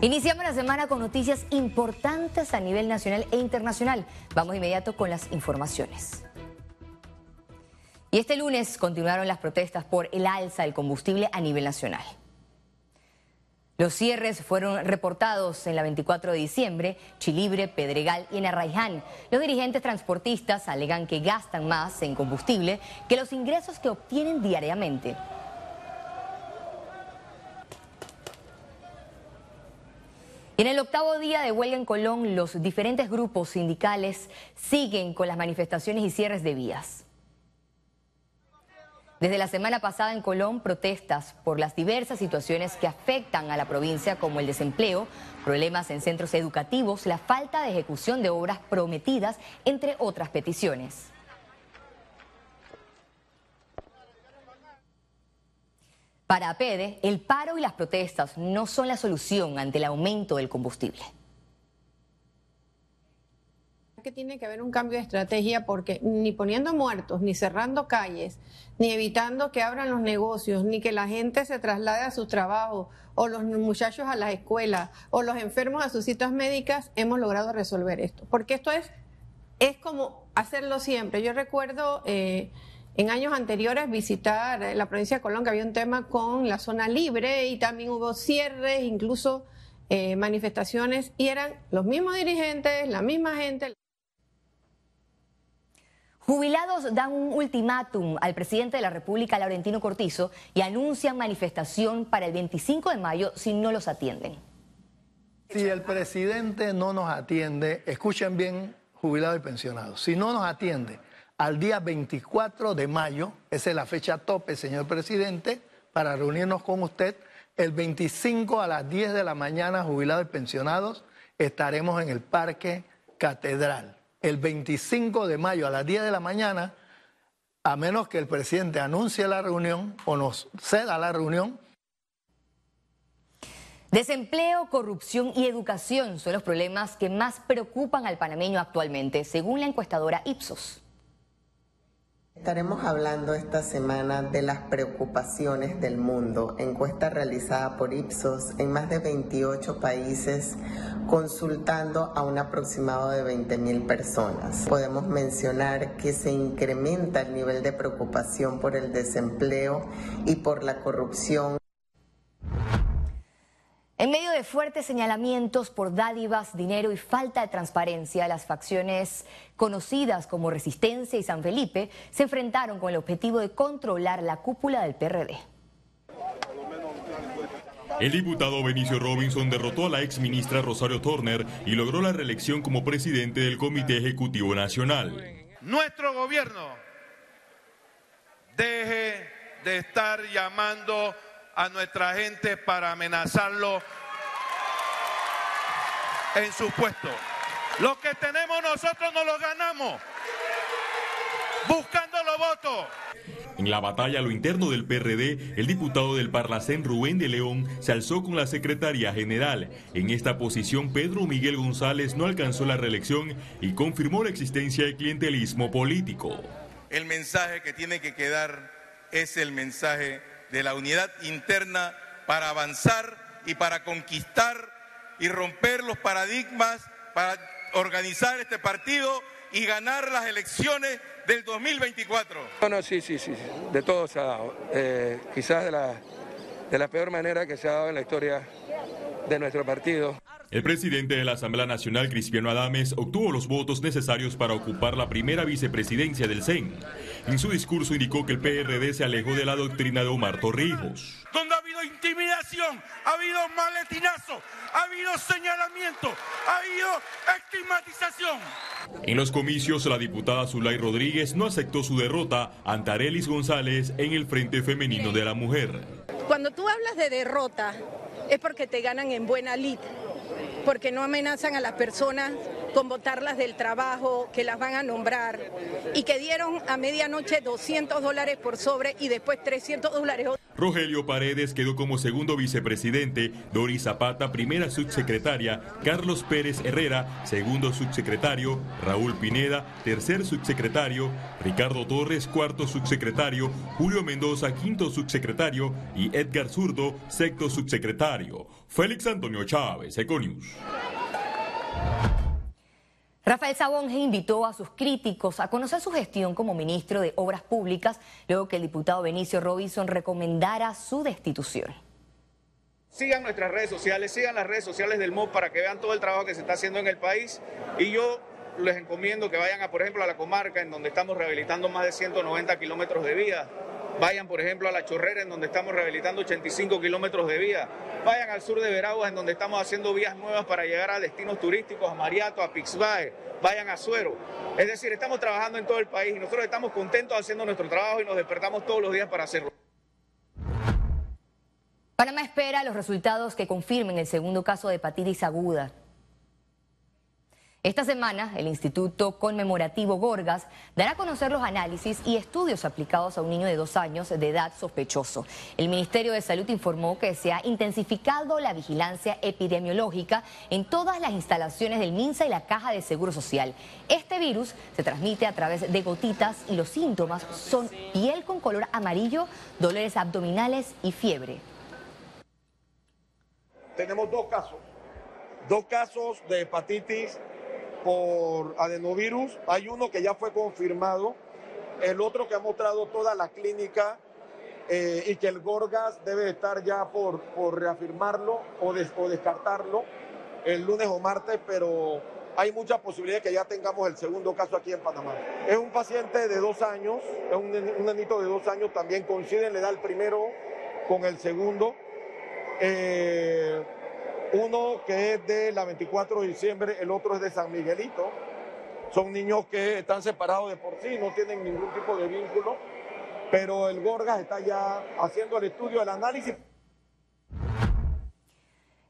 Iniciamos la semana con noticias importantes a nivel nacional e internacional. Vamos de inmediato con las informaciones. Y este lunes continuaron las protestas por el alza del combustible a nivel nacional. Los cierres fueron reportados en la 24 de diciembre, Chilibre, Pedregal y en Arraiján. Los dirigentes transportistas alegan que gastan más en combustible que los ingresos que obtienen diariamente. En el octavo día de huelga en Colón, los diferentes grupos sindicales siguen con las manifestaciones y cierres de vías. Desde la semana pasada en Colón, protestas por las diversas situaciones que afectan a la provincia, como el desempleo, problemas en centros educativos, la falta de ejecución de obras prometidas, entre otras peticiones. Para APEDE, el paro y las protestas no son la solución ante el aumento del combustible. Que tiene que haber un cambio de estrategia porque ni poniendo muertos, ni cerrando calles, ni evitando que abran los negocios, ni que la gente se traslade a su trabajo, o los muchachos a las escuelas, o los enfermos a sus citas médicas, hemos logrado resolver esto. Porque esto es, es como hacerlo siempre. Yo recuerdo eh, en años anteriores visitar la provincia de Colón, que había un tema con la zona libre y también hubo cierres, incluso eh, manifestaciones, y eran los mismos dirigentes, la misma gente. Jubilados dan un ultimátum al presidente de la República, Laurentino Cortizo, y anuncian manifestación para el 25 de mayo si no los atienden. Si el presidente no nos atiende, escuchen bien, jubilados y pensionados, si no nos atiende al día 24 de mayo, esa es la fecha tope, señor presidente, para reunirnos con usted. El 25 a las 10 de la mañana, jubilados y pensionados, estaremos en el Parque Catedral. El 25 de mayo a las 10 de la mañana, a menos que el presidente anuncie la reunión o nos ceda la reunión, Desempleo, corrupción y educación son los problemas que más preocupan al panameño actualmente, según la encuestadora Ipsos. Estaremos hablando esta semana de las preocupaciones del mundo, encuesta realizada por Ipsos en más de 28 países, consultando a un aproximado de 20.000 personas. Podemos mencionar que se incrementa el nivel de preocupación por el desempleo y por la corrupción. En medio de fuertes señalamientos por dádivas, dinero y falta de transparencia, las facciones conocidas como Resistencia y San Felipe se enfrentaron con el objetivo de controlar la cúpula del PRD. El diputado Benicio Robinson derrotó a la ex ministra Rosario Turner y logró la reelección como presidente del Comité Ejecutivo Nacional. Nuestro gobierno deje de estar llamando a nuestra gente para amenazarlo en su puesto. Lo que tenemos nosotros no lo ganamos buscando los votos. En la batalla a lo interno del PRD, el diputado del Parlacén Rubén de León se alzó con la secretaría general. En esta posición, Pedro Miguel González no alcanzó la reelección y confirmó la existencia de clientelismo político. El mensaje que tiene que quedar es el mensaje de la unidad interna para avanzar y para conquistar y romper los paradigmas, para organizar este partido y ganar las elecciones del 2024. No, no, sí, sí, sí, de todo se ha dado. Eh, quizás de la, de la peor manera que se ha dado en la historia de nuestro partido. El presidente de la Asamblea Nacional, Cristiano Adames, obtuvo los votos necesarios para ocupar la primera vicepresidencia del CEN. En su discurso indicó que el PRD se alejó de la doctrina de Omar Torrijos. Donde ha habido intimidación, ha habido maletinazo, ha habido señalamiento, ha habido estigmatización. En los comicios, la diputada Zulay Rodríguez no aceptó su derrota ante Arelis González en el Frente Femenino de la Mujer. Cuando tú hablas de derrota, es porque te ganan en buena lid porque no amenazan a las personas con botarlas del trabajo, que las van a nombrar y que dieron a medianoche 200 dólares por sobre y después 300 dólares. Rogelio Paredes quedó como segundo vicepresidente, Doris Zapata primera subsecretaria, Carlos Pérez Herrera segundo subsecretario, Raúl Pineda tercer subsecretario, Ricardo Torres cuarto subsecretario, Julio Mendoza quinto subsecretario y Edgar Zurdo sexto subsecretario. Félix Antonio Chávez, Econius. Rafael Sabonge invitó a sus críticos a conocer su gestión como ministro de Obras Públicas luego que el diputado Benicio Robinson recomendara su destitución. Sigan nuestras redes sociales, sigan las redes sociales del MOB para que vean todo el trabajo que se está haciendo en el país y yo les encomiendo que vayan, a, por ejemplo, a la comarca en donde estamos rehabilitando más de 190 kilómetros de vía. Vayan, por ejemplo, a La Chorrera, en donde estamos rehabilitando 85 kilómetros de vía. Vayan al sur de Veraguas, en donde estamos haciendo vías nuevas para llegar a destinos turísticos, a Mariato, a Pixbae. Vayan a Suero. Es decir, estamos trabajando en todo el país y nosotros estamos contentos haciendo nuestro trabajo y nos despertamos todos los días para hacerlo. Panamá espera los resultados que confirmen el segundo caso de hepatitis aguda esta semana, el Instituto Conmemorativo Gorgas dará a conocer los análisis y estudios aplicados a un niño de dos años de edad sospechoso. El Ministerio de Salud informó que se ha intensificado la vigilancia epidemiológica en todas las instalaciones del MINSA y la Caja de Seguro Social. Este virus se transmite a través de gotitas y los síntomas son piel con color amarillo, dolores abdominales y fiebre. Tenemos dos casos, dos casos de hepatitis por adenovirus. Hay uno que ya fue confirmado, el otro que ha mostrado toda la clínica eh, y que el Gorgas debe estar ya por, por reafirmarlo o, descartarlo el lunes o martes, pero hay mucha posibilidad que ya tengamos el segundo caso aquí en Panamá. Es un paciente de dos años, es un, un nenito de dos años, también coincide le da el primero con el segundo. Eh, uno que es de la 24 de diciembre, el otro es de San Miguelito. Son niños que están separados de por sí, no tienen ningún tipo de vínculo, pero el Gorgas está ya haciendo el estudio, el análisis.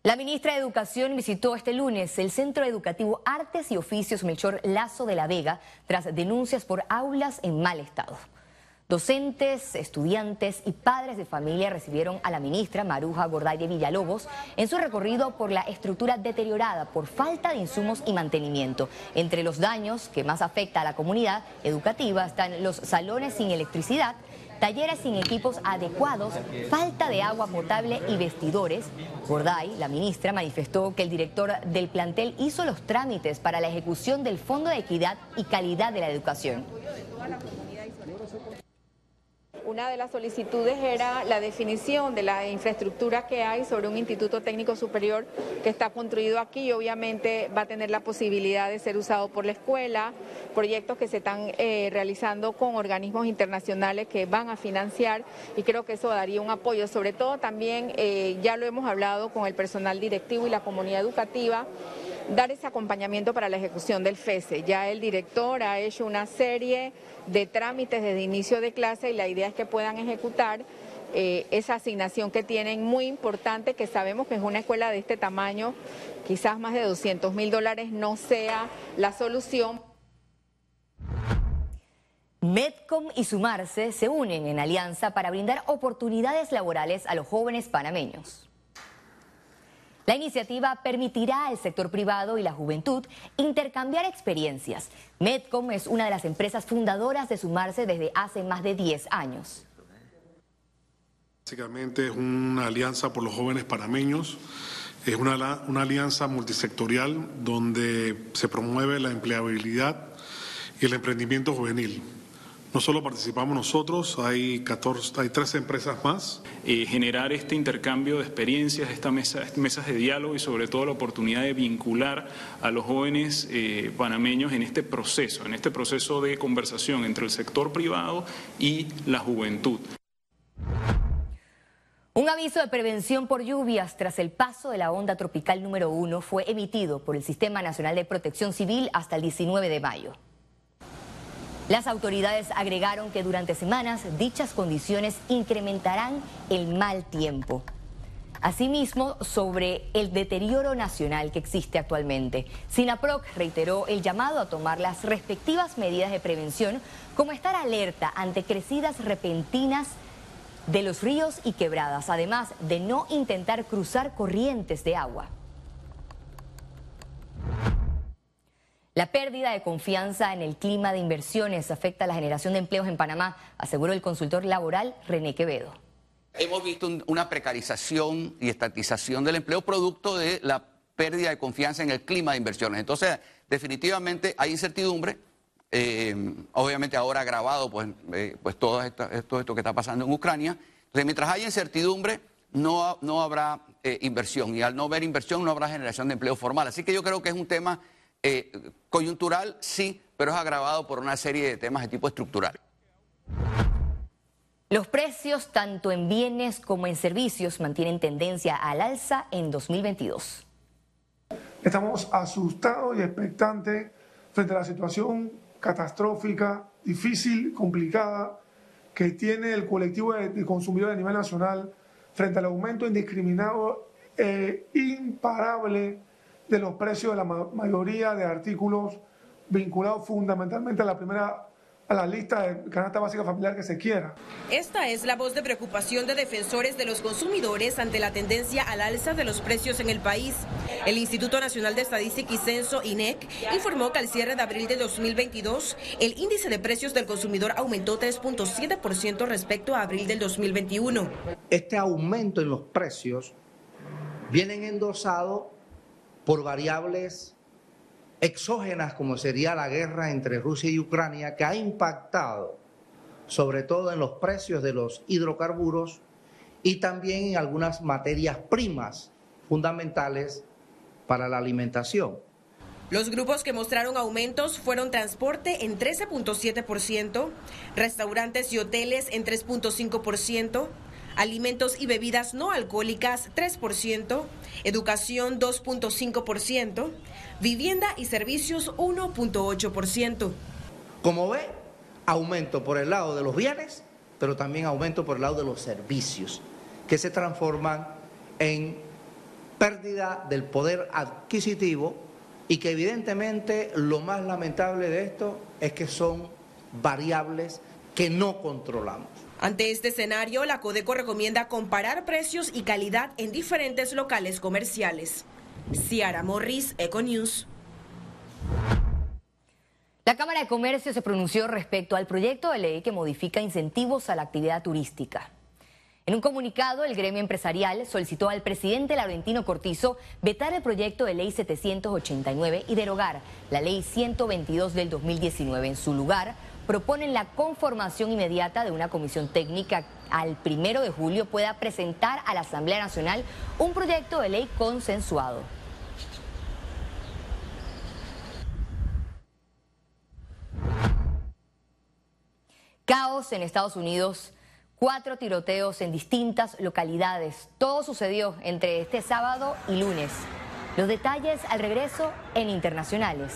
La ministra de Educación visitó este lunes el Centro Educativo Artes y Oficios Melchor Lazo de la Vega tras denuncias por aulas en mal estado. Docentes, estudiantes y padres de familia recibieron a la ministra Maruja Gorday de Villalobos en su recorrido por la estructura deteriorada por falta de insumos y mantenimiento. Entre los daños que más afecta a la comunidad educativa están los salones sin electricidad, talleres sin equipos adecuados, falta de agua potable y vestidores. Gorday, la ministra, manifestó que el director del plantel hizo los trámites para la ejecución del Fondo de Equidad y Calidad de la Educación. Una de las solicitudes era la definición de la infraestructura que hay sobre un instituto técnico superior que está construido aquí y obviamente va a tener la posibilidad de ser usado por la escuela, proyectos que se están eh, realizando con organismos internacionales que van a financiar y creo que eso daría un apoyo. Sobre todo también eh, ya lo hemos hablado con el personal directivo y la comunidad educativa dar ese acompañamiento para la ejecución del FESE. Ya el director ha hecho una serie de trámites desde inicio de clase y la idea es que puedan ejecutar eh, esa asignación que tienen muy importante, que sabemos que es una escuela de este tamaño, quizás más de 200 mil dólares no sea la solución. Medcom y Sumarse se unen en alianza para brindar oportunidades laborales a los jóvenes panameños. La iniciativa permitirá al sector privado y la juventud intercambiar experiencias. Medcom es una de las empresas fundadoras de Sumarse desde hace más de 10 años. Básicamente es una alianza por los jóvenes panameños. Es una, una alianza multisectorial donde se promueve la empleabilidad y el emprendimiento juvenil. No solo participamos nosotros, hay, 14, hay 13 empresas más. Eh, generar este intercambio de experiencias, estas mesa, mesas de diálogo y sobre todo la oportunidad de vincular a los jóvenes eh, panameños en este proceso, en este proceso de conversación entre el sector privado y la juventud. Un aviso de prevención por lluvias tras el paso de la onda tropical número uno fue emitido por el Sistema Nacional de Protección Civil hasta el 19 de mayo. Las autoridades agregaron que durante semanas dichas condiciones incrementarán el mal tiempo. Asimismo, sobre el deterioro nacional que existe actualmente, SINAPROC reiteró el llamado a tomar las respectivas medidas de prevención, como estar alerta ante crecidas repentinas de los ríos y quebradas, además de no intentar cruzar corrientes de agua. La pérdida de confianza en el clima de inversiones afecta a la generación de empleos en Panamá, aseguró el consultor laboral René Quevedo. Hemos visto una precarización y estatización del empleo producto de la pérdida de confianza en el clima de inversiones. Entonces, definitivamente hay incertidumbre, eh, obviamente ahora agravado pues, eh, pues todo, esto, esto, que está pasando en Ucrania. Entonces, mientras haya incertidumbre, no, no habrá eh, inversión y al no haber inversión no habrá generación de empleo formal. Así que yo creo que es un tema coyuntural, sí, pero es agravado por una serie de temas de tipo estructural. Los precios, tanto en bienes como en servicios, mantienen tendencia al alza en 2022. Estamos asustados y expectantes frente a la situación catastrófica, difícil, complicada que tiene el colectivo de consumidores a nivel nacional frente al aumento indiscriminado e imparable de los precios de la mayoría de artículos vinculados fundamentalmente a la primera a la lista de canasta básica familiar que se quiera. Esta es la voz de preocupación de defensores de los consumidores ante la tendencia al alza de los precios en el país. El Instituto Nacional de Estadística y Censo, INEC, informó que al cierre de abril de 2022, el índice de precios del consumidor aumentó 3.7% respecto a abril del 2021. Este aumento en los precios vienen endosados por variables exógenas como sería la guerra entre Rusia y Ucrania, que ha impactado sobre todo en los precios de los hidrocarburos y también en algunas materias primas fundamentales para la alimentación. Los grupos que mostraron aumentos fueron transporte en 13.7%, restaurantes y hoteles en 3.5%, alimentos y bebidas no alcohólicas 3%, educación 2.5%, vivienda y servicios 1.8%. Como ve, aumento por el lado de los bienes, pero también aumento por el lado de los servicios, que se transforman en pérdida del poder adquisitivo y que evidentemente lo más lamentable de esto es que son variables que no controlamos. Ante este escenario, la Codeco recomienda comparar precios y calidad en diferentes locales comerciales. Ciara Morris, Econews. La Cámara de Comercio se pronunció respecto al proyecto de ley que modifica incentivos a la actividad turística. En un comunicado, el gremio empresarial solicitó al presidente Laurentino Cortizo vetar el proyecto de ley 789 y derogar la ley 122 del 2019. En su lugar, proponen la conformación inmediata de una comisión técnica al primero de julio pueda presentar a la Asamblea Nacional un proyecto de ley consensuado. Caos en Estados Unidos, cuatro tiroteos en distintas localidades. Todo sucedió entre este sábado y lunes. Los detalles al regreso en Internacionales.